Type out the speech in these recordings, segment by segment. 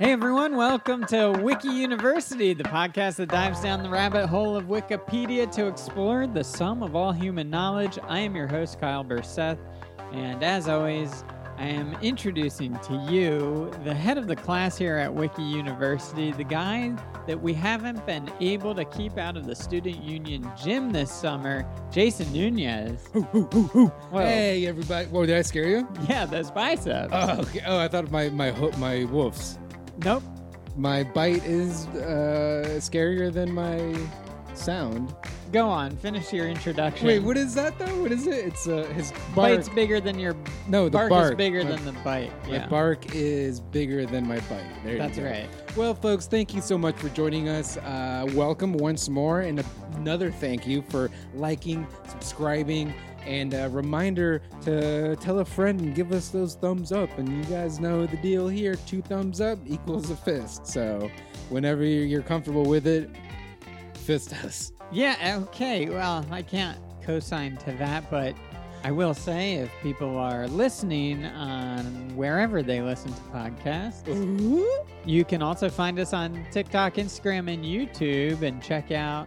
Hey everyone, welcome to Wiki University, the podcast that dives down the rabbit hole of Wikipedia to explore the sum of all human knowledge. I am your host, Kyle Burseth, and as always, I am introducing to you the head of the class here at Wiki University, the guy that we haven't been able to keep out of the student union gym this summer, Jason Nunez. Whoa. Hey everybody! Whoa, did I scare you? Yeah, those biceps. Oh, okay. oh, I thought my my ho- my wolves. Nope. My bite is uh, scarier than my sound. Go on, finish your introduction. Wait, what is that though? What is it? It's uh, his bark. Bite's bigger than your no, the bark, bark, is bigger My- than the bite. My bark is bigger than my bite. There that's you go. right. Well, folks, thank you so much for joining us. Uh, welcome once more, and another thank you for liking, subscribing, and a reminder to tell a friend and give us those thumbs up. And you guys know the deal here: two thumbs up equals a fist. So, whenever you're comfortable with it, fist us. Yeah, okay. Well, I can't co sign to that, but I will say if people are listening on wherever they listen to podcasts, you can also find us on TikTok, Instagram, and YouTube and check out.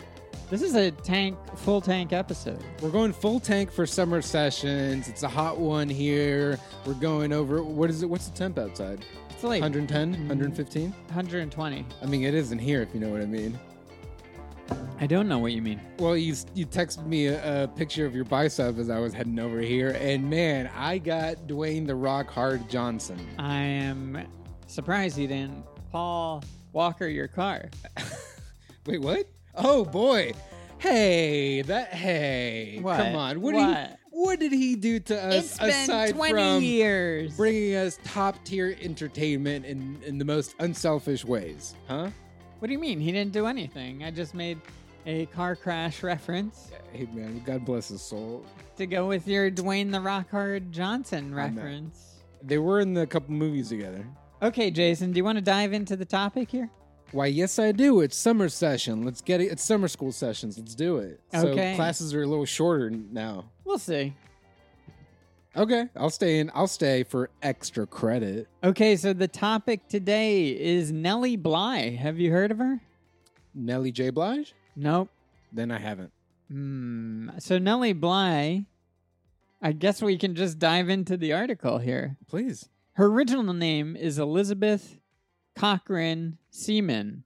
This is a tank, full tank episode. We're going full tank for summer sessions. It's a hot one here. We're going over. What is it? What's the temp outside? It's like 110, 115. Mm, 120. I mean, it isn't here if you know what I mean. I don't know what you mean. Well, you you texted me a, a picture of your bicep as I was heading over here, and man, I got Dwayne the Rock Hard Johnson. I am surprised you didn't Paul Walker your car. Wait, what? Oh boy, hey, that hey, What? come on, what, did What? he what did he do to us It's been aside 20 from years. bringing us top tier entertainment in in the most unselfish ways? Huh? What do you mean? He didn't do anything. I just made a car crash reference Hey man, God bless his soul. to go with your Dwayne the Rock Hard Johnson reference. They were in a couple movies together. Okay, Jason, do you want to dive into the topic here? Why, yes, I do. It's summer session. Let's get it. It's summer school sessions. Let's do it. Okay. So classes are a little shorter now. We'll see. Okay, I'll stay in. I'll stay for extra credit. Okay, so the topic today is Nellie Bly. Have you heard of her? Nelly J. Blige? Nope. Then I haven't. Hmm. So Nellie Bly, I guess we can just dive into the article here. Please. Her original name is Elizabeth Cochran Seaman.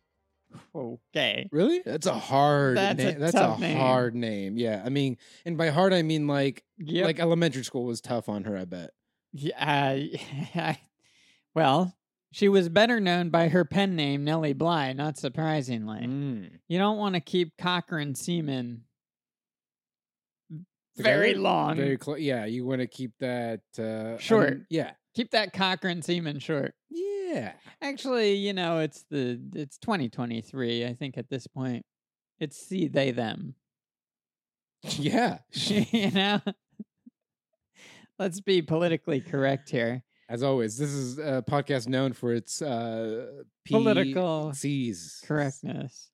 Okay. Really? That's a hard. That's a name. That's tough a name. hard name. Yeah. I mean, and by hard I mean like Yep. like elementary school was tough on her. I bet. Yeah, uh, well, she was better known by her pen name Nellie Bly, not surprisingly. Mm. You don't want to keep Cochran Seaman Together? very long. Very close. Yeah, you want to keep that uh, Short. un- yeah. Keep that Cochran Seaman short. Yeah. Actually, you know, it's the it's 2023. I think at this point, it's see they them. Yeah. you know, let's be politically correct here. As always, this is a podcast known for its uh, P- Political C's. correctness.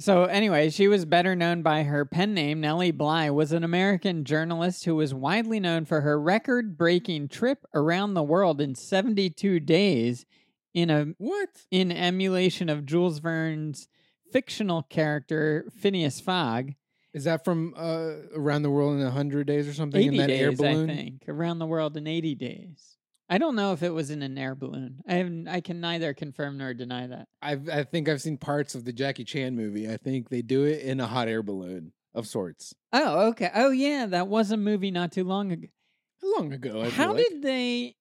So anyway, she was better known by her pen name. Nellie Bly was an American journalist who was widely known for her record-breaking trip around the world in 72 days in a What? in emulation of Jules Verne's fictional character Phileas Fogg. Is that from uh, around the world in hundred days or something? 80 in that days, air balloon? I think, around the world in 80 days. I don't know if it was in an air balloon. I have, I can neither confirm nor deny that. I've, I think I've seen parts of the Jackie Chan movie. I think they do it in a hot air balloon of sorts. Oh, okay. Oh, yeah, that was a movie not too long ago. Long ago. I How like. did they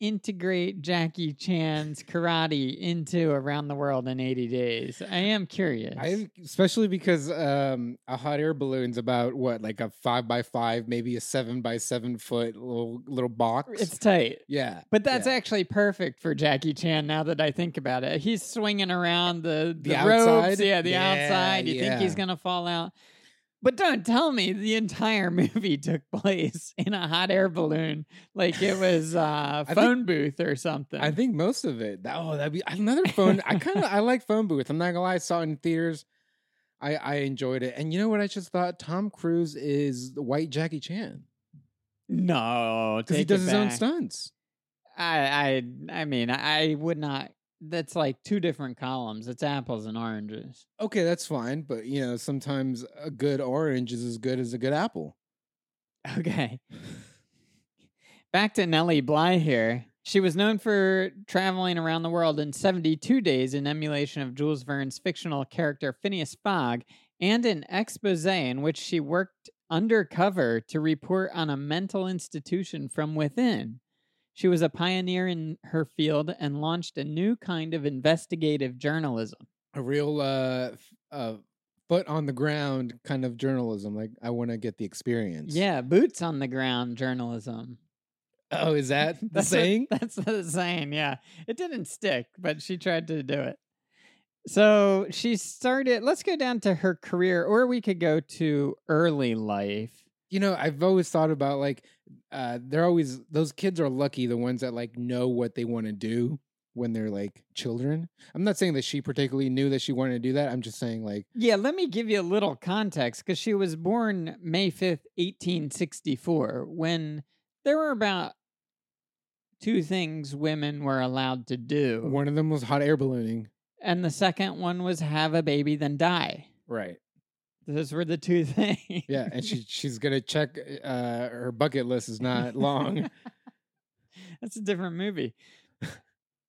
integrate Jackie Chan's karate into Around the World in 80 Days? I am curious. I especially because um, a hot air balloon's about what, like a five by five, maybe a seven by seven foot little little box. it's tight. yeah, But that's yeah. actually perfect for Jackie Chan now that I think about it. He's swinging around the, the, The ropes. outside? Yeah, the Yeah, outside. You think he's going to fall out. But don't tell me the entire movie took place in a hot air balloon like it was uh, think- phone booth or something. I think most of it. Oh, that'd be another phone. I kind of I like phone booth. I'm not gonna lie. I saw it in theaters. I I enjoyed it. And you know what? I just thought Tom Cruise is the white Jackie Chan no, because he does his own stunts. I, I, I mean, I would not that's like two different columns. It's apples and oranges. Okay, that's fine, but you know, sometimes a good orange is as good as a good apple. Okay. Back to Nellie Bly here. She was known for traveling around the world in 72 days in emulation of Jules Verne's fictional character Phileas Fogg and an expose in which she worked undercover to report on a mental institution from within. She was a pioneer in her field and launched a new kind of investigative journalism. A real uh, uh foot on the ground kind of journalism. Like I want to get the experience. Yeah, boots on the ground journalism. Oh, is that the That's what- saying? that's the saying, yeah. It didn't stick, but she tried to do it. So she started, let's go down to her career, or we could go to early life. You know, I've always thought about like uh they're always those kids are lucky the ones that like know what they want to do when they're like children. I'm not saying that she particularly knew that she wanted to do that. I'm just saying like Yeah, let me give you a little context because she was born May 5th, 1864, when there were about two things women were allowed to do. one of them was hot air ballooning. And the second one was have a baby, then die. Right. Those were the two things. Yeah, and she she's gonna check uh her bucket list is not long. That's a different movie.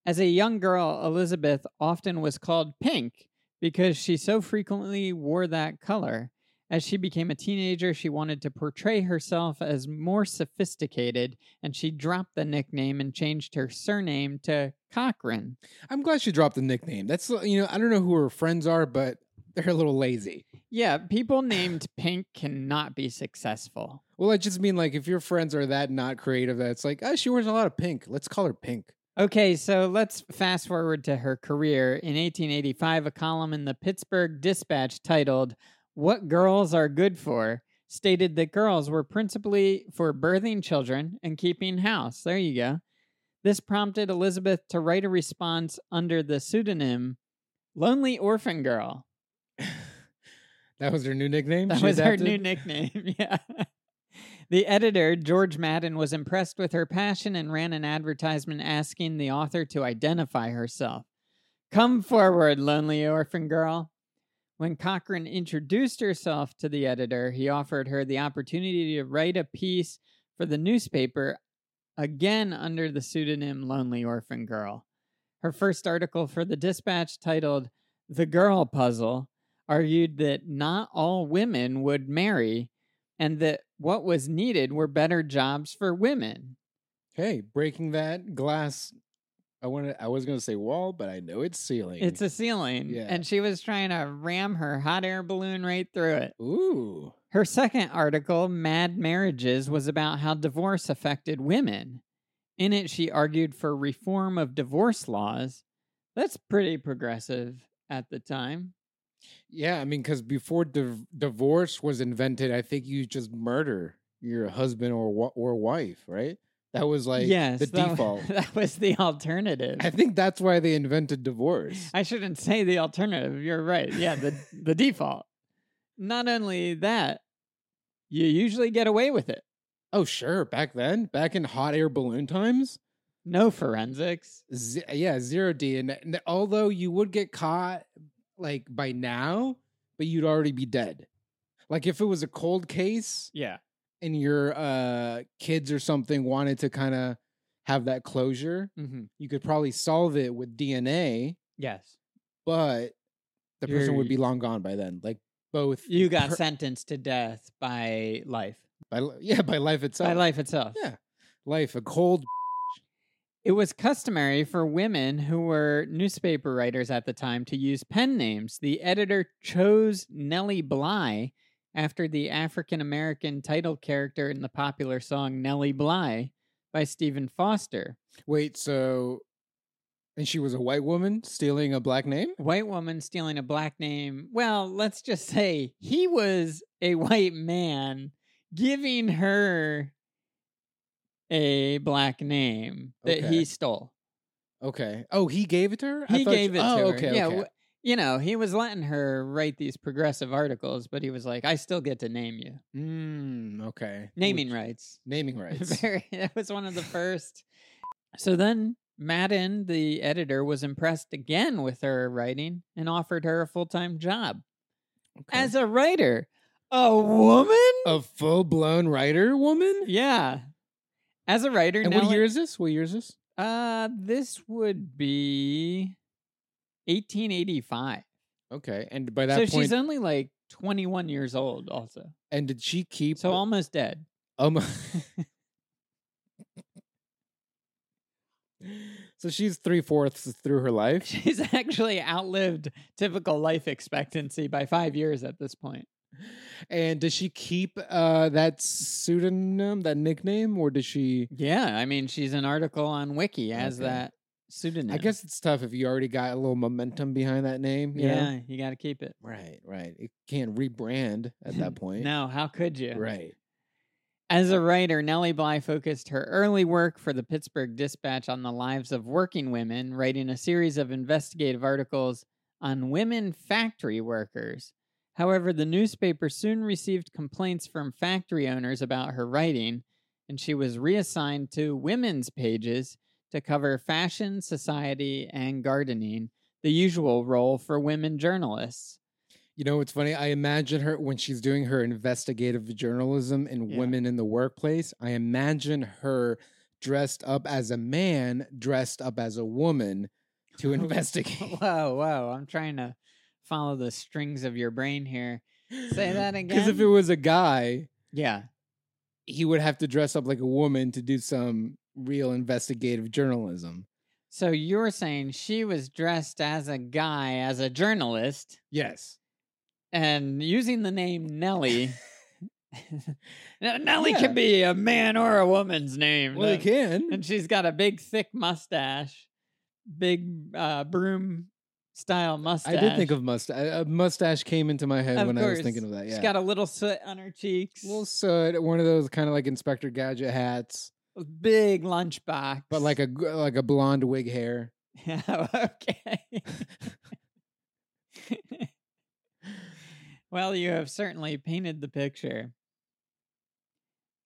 As a young girl, Elizabeth often was called Pink because she so frequently wore that color. As she became a teenager, she wanted to portray herself as more sophisticated, and she dropped the nickname and changed her surname to Cochrane. I'm glad she dropped the nickname. That's you know, I don't know who her friends are, but they're a little lazy. Yeah, people named Pink cannot be successful. Well, I just mean like if your friends are that not creative, that it's like, oh, she wears a lot of pink. Let's call her Pink. Okay, so let's fast forward to her career. In 1885, a column in the Pittsburgh Dispatch titled, What Girls Are Good For, stated that girls were principally for birthing children and keeping house. There you go. This prompted Elizabeth to write a response under the pseudonym Lonely Orphan Girl. That was her new nickname. That She was her new nickname. yeah. The editor, George Madden, was impressed with her passion and ran an advertisement asking the author to identify herself. Come forward, lonely orphan girl. When Cochrane introduced herself to the editor, he offered her the opportunity to write a piece for the newspaper, again under the pseudonym Lonely Orphan Girl. Her first article for the Dispatch, titled The Girl Puzzle, argued that not all women would marry and that what was needed were better jobs for women. Hey, breaking that glass. I wanted. I was going to say wall, but I know it's ceiling. It's a ceiling. Yeah. And she was trying to ram her hot air balloon right through it. ooh. Her second article, Mad Marriages, was about how divorce affected women. In it, she argued for reform of divorce laws. That's pretty progressive at the time. Yeah, I mean, because before div- divorce was invented, I think you just murder your husband or wa- or wife, right? That was like yes, the that, default. That was the alternative. I think that's why they invented divorce. I shouldn't say the alternative. You're right. Yeah, the the default. Not only that, you usually get away with it. Oh, sure. Back then, back in hot air balloon times, No forensics. Z- yeah, zero D. And, and although you would get caught like by now, but you'd already be dead. Like if it was a cold case Yeah. and your uh, kids or something wanted to kind of have that closure, Mm-hmm. you could probably solve it with DNA, Yes. but the person would be long gone by then. Like both, You got per- sentenced to death by life. by, yeah by life itself. By life itself. Yeah, life a cold. It was customary for women who were newspaper writers at the time to use pen names. The editor chose Nellie Bly after the African American title character in the popular song Nellie Bly by Stephen Foster. Wait, so and she was a white woman stealing a black name. White woman stealing a black name. Well, let's just say he was a white man giving her a black name that Okay. he stole. Okay. Oh, he gave it to her. He gave she- it oh, to her. okay. yeah, okay. you know, he was letting her write these progressive articles, but he was like, "I still get to name you." Mm, okay. Naming Which- rights. Naming rights. Very. That was one of the first. So then Madden, the editor, was impressed again with her writing and offered her a full time job Okay. as a writer. A woman? a full blown writer woman. Yeah. As a writer, And what year is this? What year is this? Uh, this would be 1885. Okay, and by that so point, she's only like 21 years old, also. and did she keep? So almost dead. um, so she's three fourths through her life. She's actually outlived typical life expectancy by five years at this point. And does she keep uh, that pseudonym, that nickname, or does she? Yeah, I mean, she's an article on Wiki as Okay. that pseudonym. I guess it's tough if you already got a little momentum behind that name. you know? Yeah, you got to keep it. Right, right. It can't rebrand at that point. No, how could you? Right. As a writer, Nellie Bly focused her early work for the Pittsburgh Dispatch on the lives of working women, writing a series of investigative articles on women factory workers. However, the newspaper soon received complaints from factory owners about her writing, and she was reassigned to women's pages to cover fashion, society, and gardening, the usual role for women journalists. You know, it's funny. I imagine her when she's doing her investigative journalism and Yeah. women in the workplace. I imagine her dressed up as a man, dressed up as a woman to investigate. Whoa, whoa. I'm trying to follow the strings of your brain here. Say that again. Because if it was a guy, Yeah. he would have to dress up like a woman to do some real investigative journalism. So you're saying she was dressed as a guy, as a journalist, Yes. and using the name Nellie. Nellie Yeah. could be a man or a woman's name. Well, he no- can. And she's got a big, thick mustache, big uh, broom style mustache. I did think of mustache. A mustache came into my head Of when I was course. thinking of that. Yeah. She's got a little soot on her cheeks, little soot, one of those kind of like Inspector Gadget hats, a big lunchbox. but like a like a blonde wig hair. Yeah, okay. well, you have certainly painted the picture.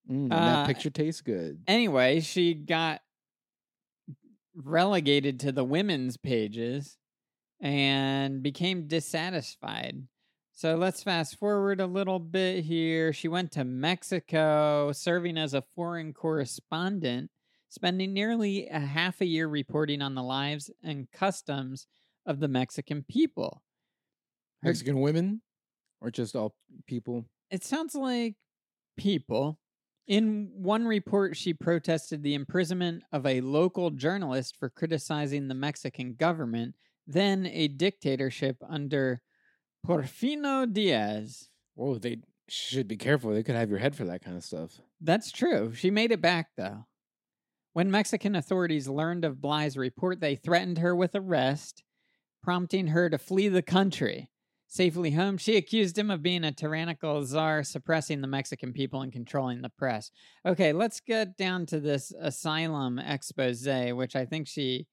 Mm, and Uh, that picture tastes good. Anyway, she got relegated to the women's pages and became dissatisfied. So let's fast forward a little bit here. She went to Mexico, serving as a foreign correspondent, spending nearly a half a year reporting on the lives and customs of the Mexican people. Her- Mexican women, or just all people. It sounds like people. In one report, she protested the imprisonment of a local journalist for criticizing the Mexican government, then a dictatorship under Porfirio Diaz. Whoa, they should be careful. They could have your head for that kind of stuff. That's true. She made it back, though. When Mexican authorities learned of Bly's report, they threatened her with arrest, prompting her to flee the country. Safely home, she accused him of being a tyrannical czar, suppressing the Mexican people and controlling the press. Okay, let's get down to this asylum expose, which I think she,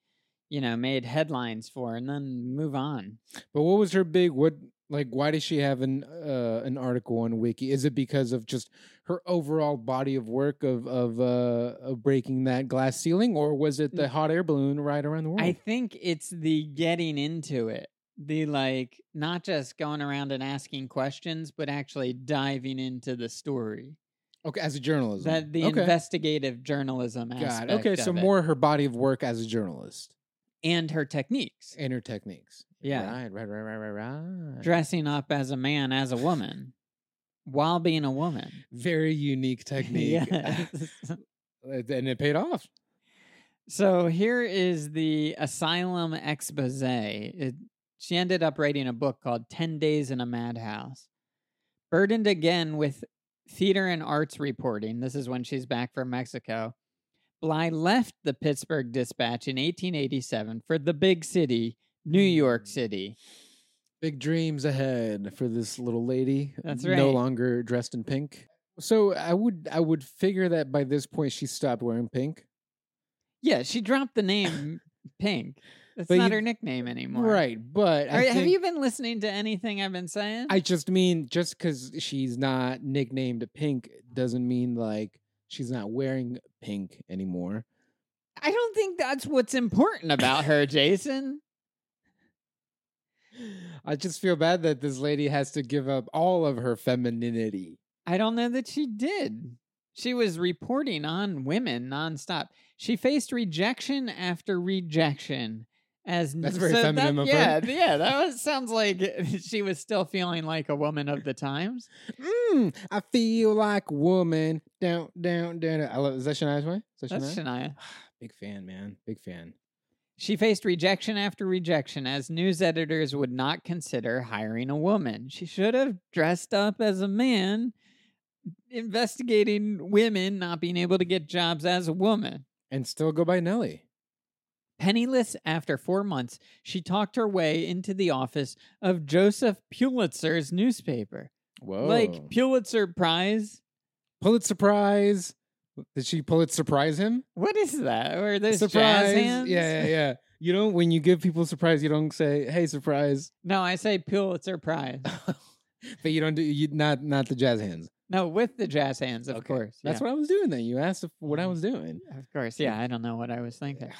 you know, made headlines for, and then move on. But what was her big? What like? Why does she have an uh, an article on Wiki? Is it because of just her overall body of work of of uh, of breaking that glass ceiling, or was it the hot air balloon ride around the world? I think it's the getting into it. The like not just going around and asking questions, but actually diving into the story. okay, as a journalist, That the okay. investigative journalism aspect. Okay, so more her body of work as a journalist and her techniques. and her techniques. Yeah. Right, right, right, right, right, right. Dressing up as a man, as a woman, while being a woman. Very unique technique. And it paid off. So here is the asylum expose. It, she ended up writing a book called 10 Days in a Madhouse. Burdened again with theater and arts reporting, this is when she's back from Mexico. Bly left the Pittsburgh Dispatch in 1887 for the big city, New York Mm. City. Big dreams ahead for this little lady. That's right. No longer dressed in pink. So I would I would figure that by this point she stopped wearing pink. Yeah, she dropped the name Pink. That's But not you- her nickname anymore. Right, but have you been listening to anything I've been saying? I just mean just because she's not nicknamed Pink doesn't mean like she's not wearing pink anymore. I don't think that's what's important about her, Jason. I just feel bad that this lady has to give up all of her femininity. I don't know that she did. She was reporting on women nonstop. She faced rejection after rejection. As That's very so feminine that- of yeah, her. yeah. That was, sounds like she was still feeling like a woman of the times. Mm, I feel like woman. Down, down, down. I love. Is that Shania Twain? Is that That's Shania? Shania. Big fan, man. Big fan. She faced rejection after rejection as news editors would not consider hiring a woman. She should have dressed up as a man, investigating women not being able to get jobs as a woman. And still go by Nellie. Penniless after four months, she talked her way into the office of Joseph Pulitzer's newspaper. Whoa. Like Pulitzer Prize. Pulitzer Prize. Did she Pulitzer Prize him? What is that? Or there's surprise. jazz hands? Yeah, yeah, yeah. You don't when you give people surprise, you don't say, "Hey, surprise," No, I say Pulitzer Prize. but you don't do you not not the jazz hands. no, with the jazz hands, of Okay. course. That's yeah. what I was doing. Then you asked if, what I was doing. Of course, yeah. I don't know what I was thinking.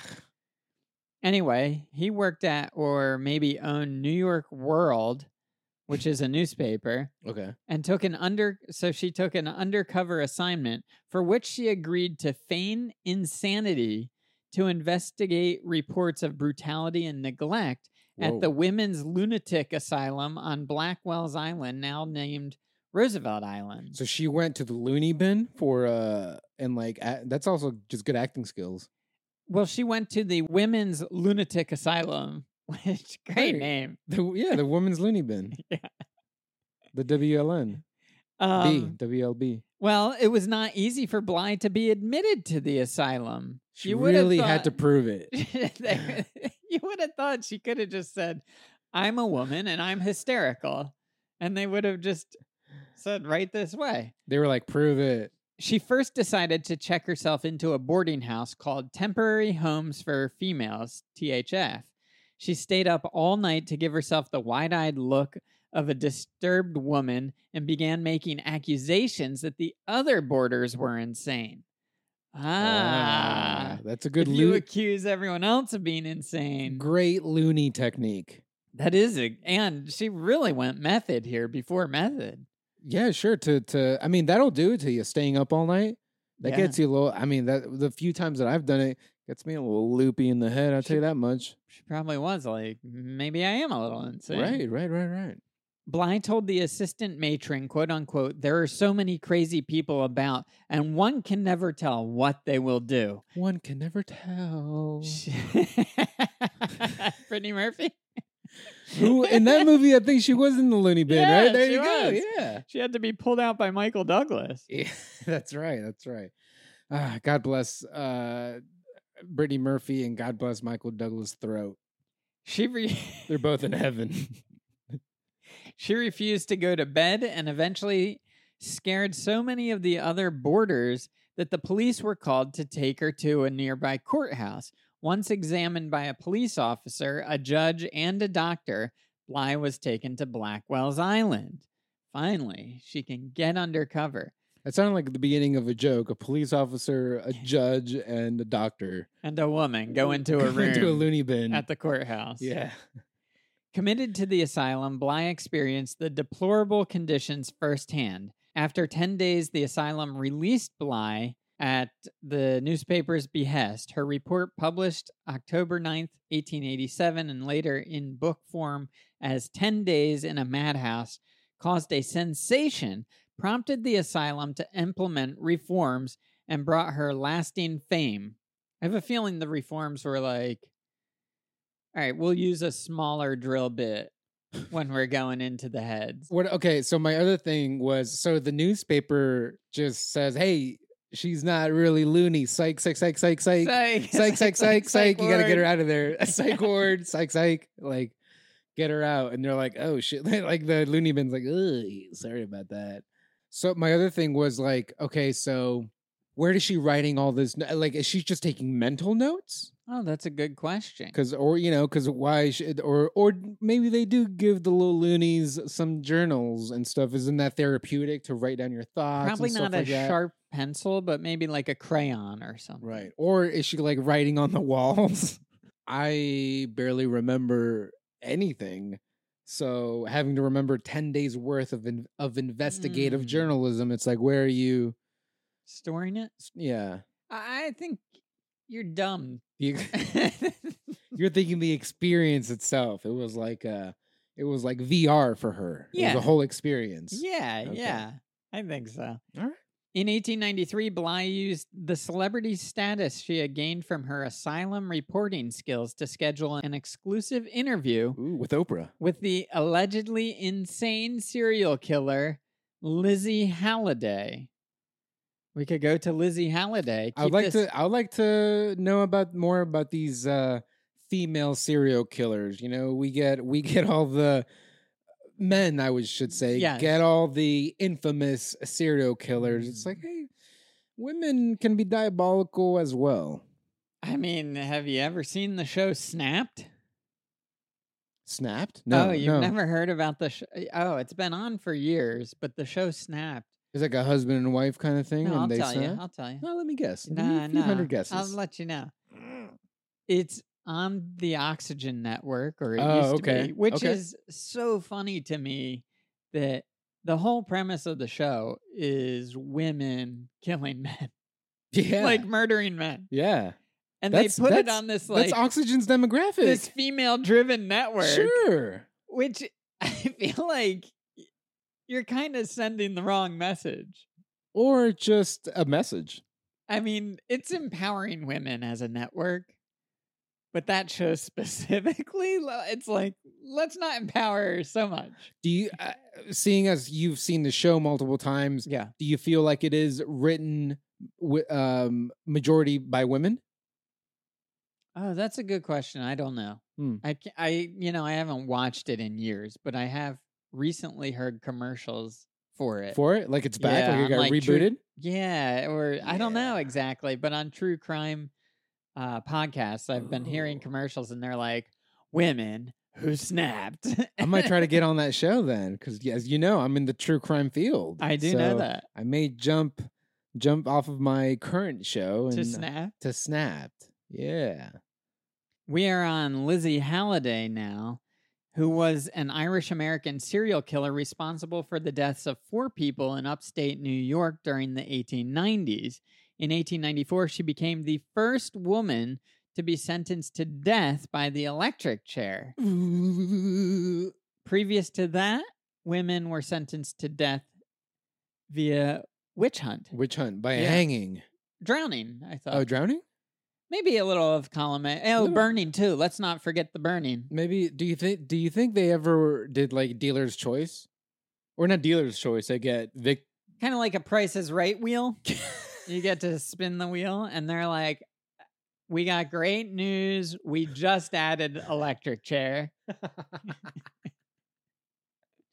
Anyway, he worked at or maybe owned New York World, which is a newspaper, Okay. and took an under so she took an undercover assignment for which she agreed to feign insanity to investigate reports of brutality and neglect at the women's lunatic asylum on Blackwell's Island, now named Roosevelt Island. So she went to the loony bin for uh and like a- that's also just good acting skills. Well, she went to the women's lunatic asylum, which great Right. name. The, yeah, the women's loony bin. Yeah. The WLN. Um, B. WLB. well, it was not easy for Bly to be admitted to the asylum. She You really had to thought- prove it. They- you would have thought she could have just said, "I'm a woman and I'm hysterical," and they would have just said right this way. They were like, prove it. She first decided to check herself into a boarding house called Temporary Homes for Females, THF. She stayed up all night to give herself the wide eyed look of a disturbed woman and began making accusations that the other boarders were insane. Ah, that's a good if you accuse everyone else of being insane, great loony technique. that is a, and she really went method here before method. Yeah, sure. To to I mean, that'll do it to you. Staying up all night. That Yeah. gets you a little. I mean, that the few times that I've done it gets me a little loopy in the head. I'll tell you that much. She probably was like, maybe I am a little insane. Right, right, right, right. Bly told the assistant matron, quote unquote, there are so many crazy people about, and one can never tell what they will do. One can never tell. Brittany Murphy? Who in that movie? I think she was in the loony bin, Yeah, right? There you go. was. Yeah. She had to be pulled out by Michael Douglas. Yeah, that's right. That's right. Ah, God bless uh, Brittany Murphy and God bless Michael Douglas' throat. She re- They're both in heaven. she refused to go to bed and eventually scared so many of the other boarders that the police were called to take her to a nearby courthouse. Once examined by a police officer, a judge, and a doctor, Bly was taken to Blackwell's Island. Finally, she can get undercover. That sounded like the beginning of a joke. A police officer, a judge, and a doctor And a woman go into a room into a loony bin. at the courthouse. yeah. Committed to the asylum, Bly experienced the deplorable conditions firsthand. After 10 days, the asylum released Bly at the newspaper's behest. Her report, published October 9th, 1887, and later in book form as 10 Days in a Madhouse, caused a sensation, prompted the asylum to implement reforms, and brought her lasting fame. I have a feeling the reforms were like, all right, we'll use a smaller drill bit when we're going into the heads. What? Okay, so my other thing was so the newspaper just says, "Hey, she's not really loony." Psych, psych, psych, psych, psych, psych, psych, psych, psych. psych. You got to get her out of there. Psych ward, psych, psych. Like, get her out. And they're like, "Oh shit!" like the loony bin's like, "Ugh, sorry about that." So my other thing was like, okay, so where is she writing all this? Like, is she just taking mental notes? Oh, that's a good question. Because, or you know, because why should, or or maybe they do give the little loonies some journals and stuff. Isn't that therapeutic to write down your thoughts? Probably and not stuff a like sharp pencil, but maybe like a crayon or something. Right. Or is she like writing on the walls? I barely remember anything. So having to remember 10 days worth of in, of investigative Mm. journalism, it's like where are you? Storing it? Yeah. I I think you're dumb. You, you're thinking the experience itself. It was like uh it was like VR for her. It Yeah. was a whole experience. yeah, Okay. yeah. I think so. All right. In 1893, Bly used the celebrity status she had gained from her asylum reporting skills to schedule an exclusive interview Ooh, with Oprah. with the allegedly insane serial killer Lizzie Halliday. We could go to Lizzie Halliday. I would like this- to I would like to know about more about these uh female serial killers. You know, we get we get all the men, I would should say, Yes. get all the infamous serial killers. It's like, Mm. hey, women can be diabolical as well. I mean, have you ever seen the show Snapped? Snapped? No, oh, you've no. never heard about the show? Oh, it's been on for years, but the show Snapped. It's like a husband and wife kind of thing. No, and I'll they tell you. I'll tell you. No, let me guess. Give me Nah, a few nah. hundred guesses. I'll let you know. Mm. It's on the Oxygen Network, or it Oh, used to okay, be, which okay. is so funny to me that the whole premise of the show is women killing men, yeah, like murdering men, yeah. and That's- they put it that's- on this like That's Oxygen's demographic. this female-driven network, Sure. which I feel like you're kind of sending the wrong message. Or just a message. I mean, it's empowering women as a network, but that show specifically, it's like let's not empower her so much. Do you, uh, seeing as you've seen the show multiple times, Yeah, do you feel like it is written wi- um, majority by women? Oh, that's a good question. I don't know. Hmm. I I you know I haven't watched it in years, but I have recently heard commercials for it. For it, like it's back, Yeah, like it got like, True- rebooted. yeah, or I don't know exactly, but on true crime uh podcasts, I've been hearing Oh. commercials, and they're like women who snapped. I might try to get on that show then, because as you know, I'm in the true crime field. I do know that I may jump jump off of my current show and to snap. to snapped. Yeah. We are on Lizzie Halliday now, who was an Irish American serial killer responsible for the deaths of four people in upstate New York during the 1890s. In 1894, she became the first woman to be sentenced to death by the electric chair. Previous to that, women were sentenced to death via witch hunt, Witch hunt by Yeah. hanging. drowning, I thought. Oh, drowning? Maybe a little of column A. Oh, burning too. Let's not forget the burning. Maybe do you think do you think they ever did like dealer's choice? Or not dealer's choice, I get Vic kind of like a Price is Right wheel. you get to spin the wheel, and they're like, "We got great news. We just added electric chair,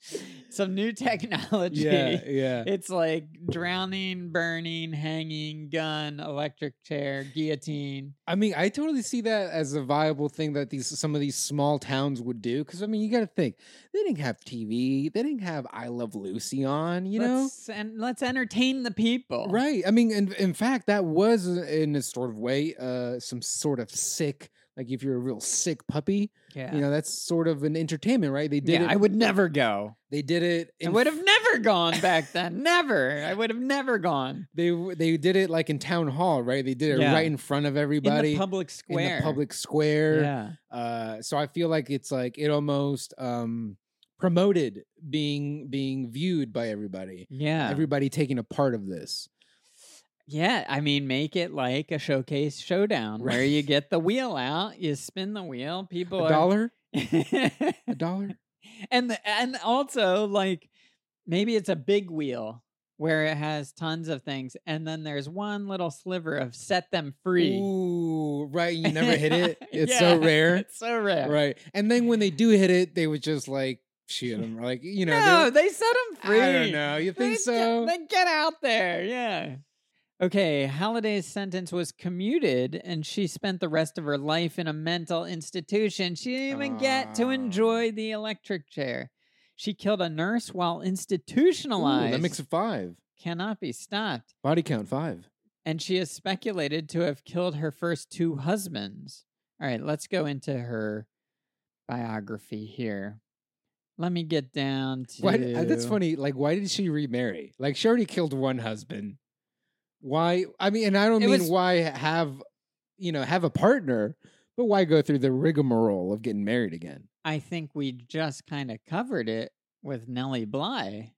some new technology. Yeah, yeah. It's like drowning, burning, hanging, gun, electric chair, guillotine. I mean, I totally see that as a viable thing that these some of these small towns would do. Because I mean, you got to think they didn't have TV, they didn't have I Love Lucy on. You know, let's, and let's entertain the people. right? I mean, in in fact, that was in a sort of way uh, some sort of sick. Like if you're a real sick puppy, Yeah. you know that's sort of an entertainment, right? They did yeah, it. I would never go. they did it. I would have never gone back then. Never. I would have never gone. They they did it like in town hall, right? They did it Yeah. right in front of everybody in the public square. in the public square. Yeah. Uh, so I feel like it's like it almost um promoted being being viewed by everybody. Yeah. Everybody taking a part of this. Yeah. I mean, make it like a showcase showdown where you get the wheel out, you spin the wheel, people A are dollar? A dollar? and the, and also like maybe it's a big wheel where it has tons of things, and then there's one little sliver of set them free. Ooh, right. You never hit it. It's so rare. It's so rare. Right. And then when they do hit it, they would just like shoot them. Like, you know, No, they- they set them free. I don't know. You think They so? Get, they get out there. Yeah. Okay, Halliday's sentence was commuted and she spent the rest of her life in a mental institution. She didn't even get to enjoy the electric chair. She killed a nurse while Ooh, institutionalized. that makes it five. Cannot be stopped. Body count five. And she is speculated to have killed her first two husbands. All right, let's go into her biography here. Let me get down to. Why? That's funny. Like, why did she remarry? Like, she already killed one husband. Why? I mean, and I don't It mean was- why have, you know, have a partner, but why go through the rigmarole of getting married again? I think we just kind of covered it with Nellie Bly.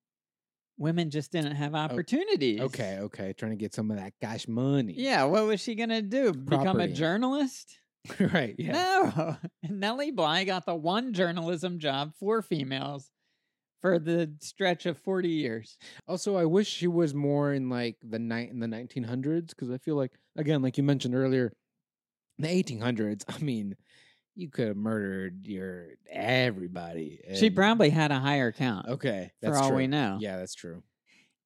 Women just didn't have opportunities. Okay, okay, trying to get some of that cash money. Yeah, what was she gonna do? Become a journalist? right. Yeah. No. Nellie Bly got the one journalism job for females for the stretch of 40 years. Also, I wish she was more in like the night in the 1900s because I feel like again, like you mentioned earlier, in the 1800s. I mean, you could have murdered your everybody. She probably had a higher count. okay. for That's all true. we know. Yeah, that's true.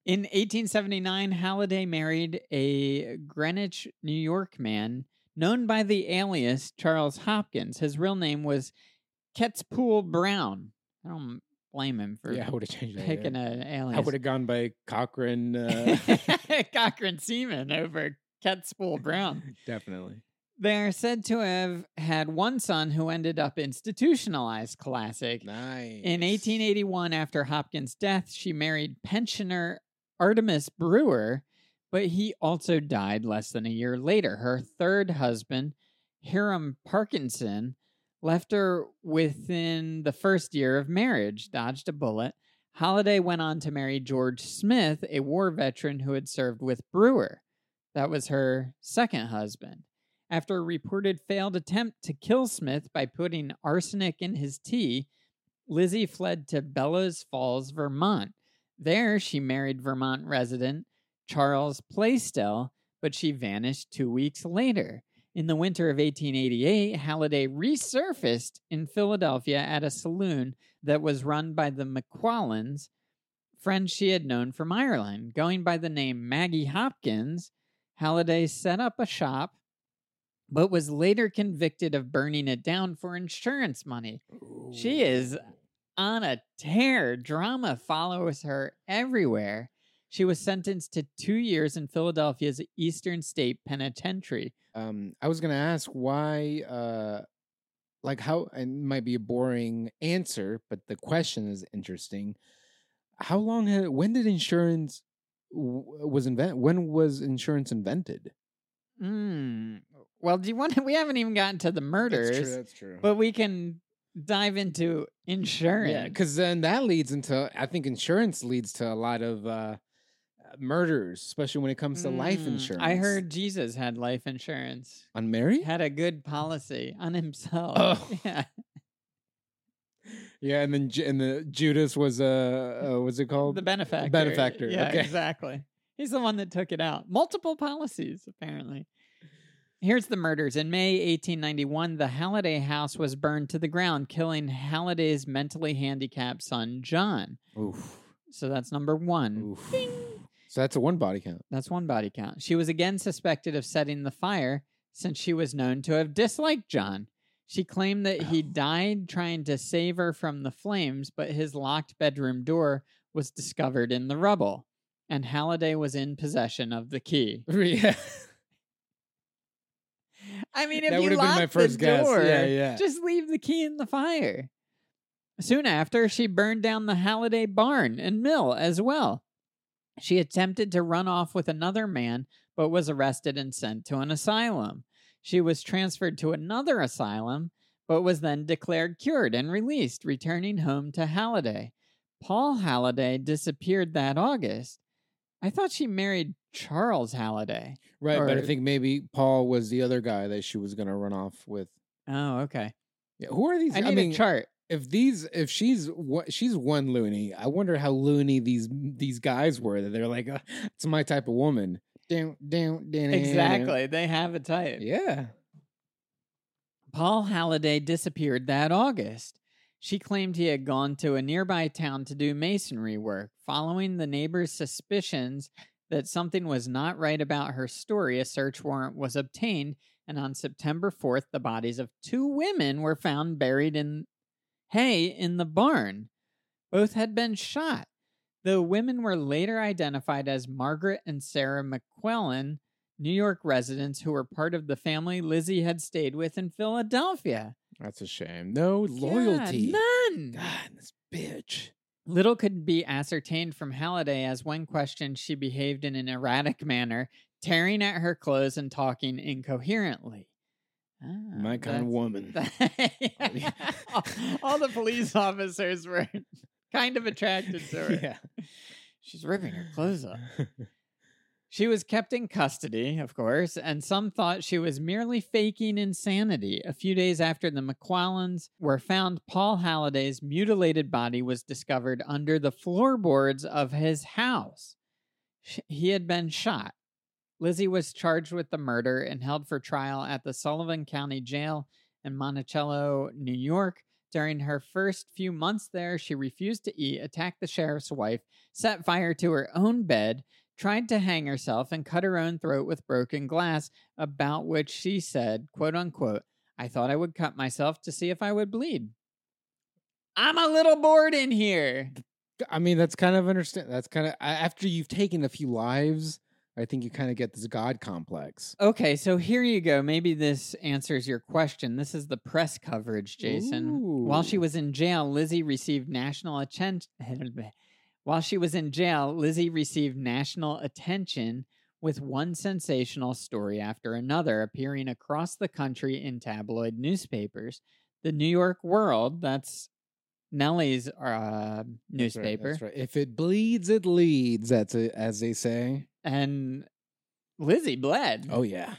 In 1879, Halliday married a Greenwich, New York man known by the alias Charles Hopkins. His real name was Ketspool Brown. I don't blame him for Yeah, I would have changed that. picking yeah. an I would have gone by Cochrane. Uh, Cochrane Seaman over Ketspool Brown. definitely. They're said to have had one son who ended up institutionalized. Classic. Nice. In 1881, after Hopkins' death, she married pensioner Artemas Brewer, but he also died less than a year later. Her third husband, Hiram Parkinson, left her within the first year of marriage, dodged a bullet. Halliday went on to marry George Smith, a war veteran who had served with Brewer. That was her second husband. After a reported failed attempt to kill Smith by putting arsenic in his tea, Lizzie fled to Bellows Falls, Vermont. There, she married Vermont resident Charles Playstell, but she vanished two weeks later. In the winter of 1888, Halliday resurfaced in Philadelphia at a saloon that was run by the McQuillans, friends she had known from Ireland. Going by the name Maggie Hopkins, Halliday set up a shop, but was later convicted of burning it down for insurance money. She is on a tear. Drama follows her everywhere. She was sentenced to two years in Philadelphia's Eastern State Penitentiary. Um, I was gonna ask why, uh, like how, and it might be a boring answer, but the question is interesting. How long had? When did insurance w- was invent? When was insurance invented? Hmm. Well, do you want? To, we haven't even gotten to the murders, That's true. but we can dive into insurance. yeah, because then that leads into. I think insurance leads to a lot of uh, murders, especially when it comes to life Mm, insurance. I heard Jesus had life insurance. on Mary. Had a good policy on himself. Oh. Yeah. Yeah, and then Ju- and the Judas was uh, uh what's it called? The benefactor. benefactor, Yeah, okay. exactly. He's the one that took it out. Multiple policies, apparently. Here's the murders. In May 1891, the Halliday house was burned to the ground, killing Halliday's mentally handicapped son, John. Oof. So that's number one. Oof. So that's a one body count. That's one body count. She was again suspected of setting the fire since she was known to have disliked John. She claimed that he died trying to save her from the flames, but his locked bedroom door was discovered in the rubble, and Halliday was in possession of the key. yeah. I mean, if That you lock the guess. door, Yeah, yeah. just leave the key in the fire. Soon after, she burned down the Halliday barn and mill as well. She attempted to run off with another man, but was arrested and sent to an asylum. She was transferred to another asylum, but was then declared cured and released, returning home to Halliday. Paul Halliday disappeared that August. I thought she married Charles Halliday. Right, but I think maybe Paul was the other guy that she was gonna run off with. Oh, okay. Yeah, who are these? I need mean, a chart. If these, if she's what, she's one loony. I wonder how loony these these guys were. That they're like, uh, it's my type of woman. Down, down, down. Exactly. They have a type. Yeah. Paul Halliday disappeared that August. She claimed he had gone to a nearby town to do masonry work. Following the neighbors' suspicions that something was not right about her story, a search warrant was obtained, and on September 4th, the bodies of two women were found buried in hay in the barn. Both had been shot. The women were later identified as Margaret and Sarah McQuillan, New York residents who were part of the family Lizzie had stayed with in Philadelphia. That's a shame. No loyalty. Yeah, none. God, this bitch. Little could be ascertained from Halliday as when questioned, she behaved in an erratic manner, tearing at her clothes and talking incoherently. Ah, My kind of woman. all, all the police officers were kind of attracted to her. yeah. She's ripping her clothes off. She was kept in custody, of course, and some thought she was merely faking insanity. A few days after the McQuillans were found, Paul Halliday's mutilated body was discovered under the floorboards of his house. He had been shot. Lizzie was charged with the murder and held for trial at the Sullivan County Jail in Monticello, New York. During her first few months there, she refused to eat, attacked the sheriff's wife, set fire to her own bed, tried to hang herself, and cut her own throat with broken glass, about which she said, quote unquote, I thought I would cut myself to see if I would bleed. I'm a little bored in here. I mean, that's kind of understand. That's kind of after you've taken a few lives. I think you kind of get this god complex. Okay, so here you go. Maybe this answers your question. This is the press coverage, Jason. While she was in jail, Lizzie received national attention. While she was in jail, Lizzie received national attention with one sensational story after another appearing across the country in tabloid newspapers. The New York World, that's Nellie's uh, That's right, newspaper, that's right. If it bleeds, it leads. That's a, as they say. and Lizzie bled. Oh yeah.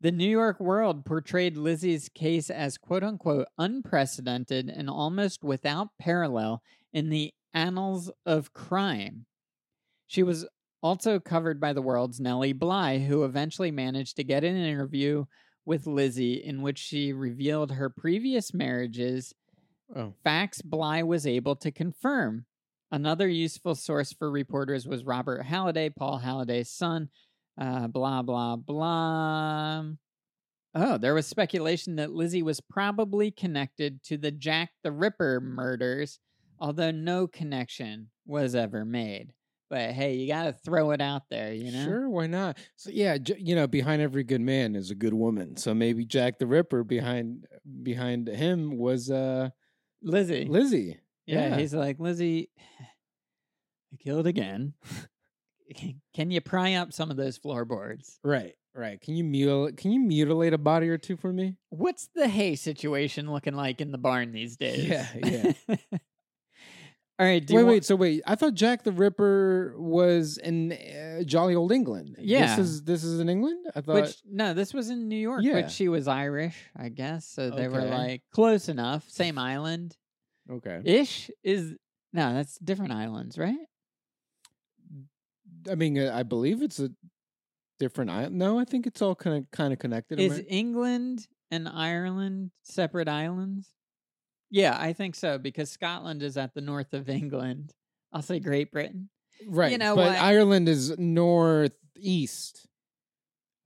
The New York World portrayed Lizzie's case as quote unquote unprecedented and almost without parallel in the annals of crime. She was also covered by the world's Nellie Bly, who eventually managed to get an interview with Lizzie in which she revealed her previous marriages, Oh. facts Bly was able to confirm. Another useful source for reporters was Robert Halliday, Paul Halliday's son, uh, blah, blah, blah. Oh, there was speculation that Lizzie was probably connected to the Jack the Ripper murders, although no connection was ever made. But hey, you got to throw it out there, you know? Sure, why not? So yeah, j- you know, behind every good man is a good woman. So maybe Jack the Ripper behind behind him was uh Lizzie. Lizzie. yeah, yeah. he's like, Lizzie, I killed again. Can you pry up some of those floorboards? Right, right. Can you mutilate can you mutilate a body or two for me? What's the hay situation looking like in the barn these days? Yeah, yeah. All right. Wait, wait. So wait, I thought Jack the Ripper was in uh, jolly old England. Yeah. this is this is in England. I thought. Which no, this was in New York, Yeah. but she was Irish, I guess. So they were like close enough, same island okay, ish. Is no, that's different islands, right? I mean, I believe it's a different island. No, I think it's all kind of kind of connected. Is England and Ireland separate islands? Yeah, I think so because Scotland is at the north of England. I'll say Great Britain. right? You know but what? Ireland is northeast.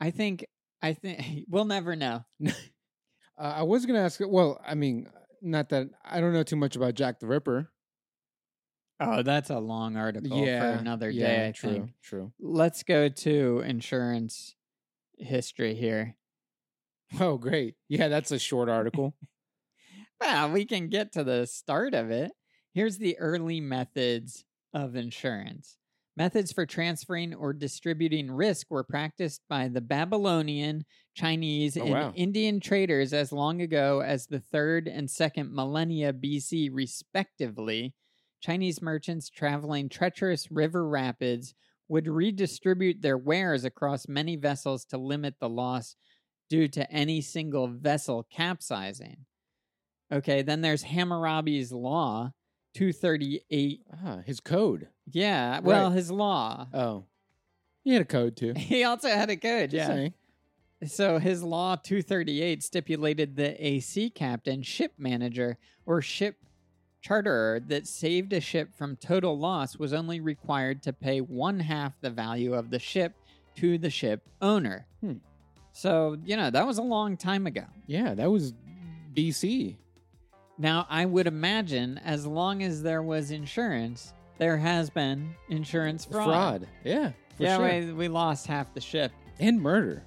I think. I think we'll never know. Uh, I was gonna ask. Well, I mean, not that I don't know too much about Jack the Ripper. Oh, that's a long article yeah, for another yeah, day. I true, think. true. Let's go to insurance history here. Oh, great. Yeah, that's a short article. Well, we can get to the start of it. Here's the early methods of insurance. Methods for transferring or distributing risk were practiced by the Babylonian, Chinese, Oh, and wow. Indian traders as long ago as the third and second millennia BC, respectively. Chinese merchants traveling treacherous river rapids would redistribute their wares across many vessels to limit the loss due to any single vessel capsizing. Okay, then there's Hammurabi's Law, 238. ah, his code. Yeah, well, Right. his law. Oh, he had a code too. He also had a code, Just yeah. saying. So his law 238 stipulated that a sea captain, ship manager, or ship charterer that saved a ship from total loss was only required to pay one half the value of the ship to the ship owner. Hmm. So, you know, that was a long time ago. Yeah, that was BC. Now, I would imagine as long as there was insurance, there has been insurance fraud. Fraud. Yeah. For yeah, sure. we, we lost half the ship. And murder.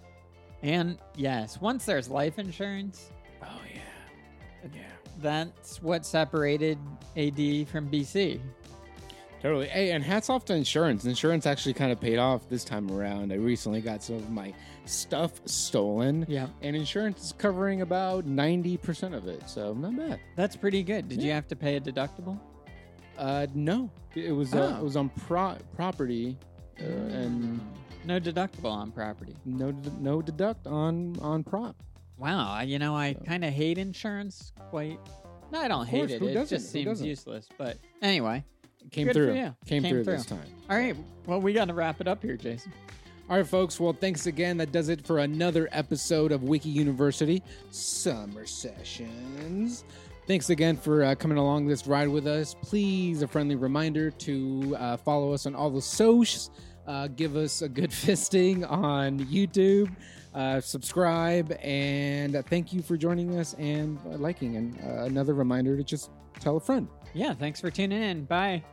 And yes, once there's life insurance, Oh yeah. Yeah. that's what separated AD from BC. Totally. Hey, and hats off to insurance. Insurance actually kind of paid off this time around. I recently got some of my stuff stolen, Yeah. and insurance is covering about 90% of it. So, not bad. That's pretty good. Did you have to pay a deductible? Uh, no, it was uh, Oh. it was on pro- property, uh, and no deductible on property. no no deduct on on prop. Wow, you know, I kind of hate insurance quite. No, I don't hate it. It doesn't? just seems useless. But anyway, Came through. Came, Came through, through. this time. all right. Well, we got to wrap it up here, Jason. All right, folks. Well, thanks again. That does it for another episode of Wiki University Summer Sessions. Thanks again for uh, coming along this ride with us. Please, a friendly reminder to uh, follow us on all the socials. Uh, give us a good fisting on YouTube. Uh, subscribe and thank you for joining us and liking. And uh, another reminder to just tell a friend. Yeah, thanks for tuning in. Bye.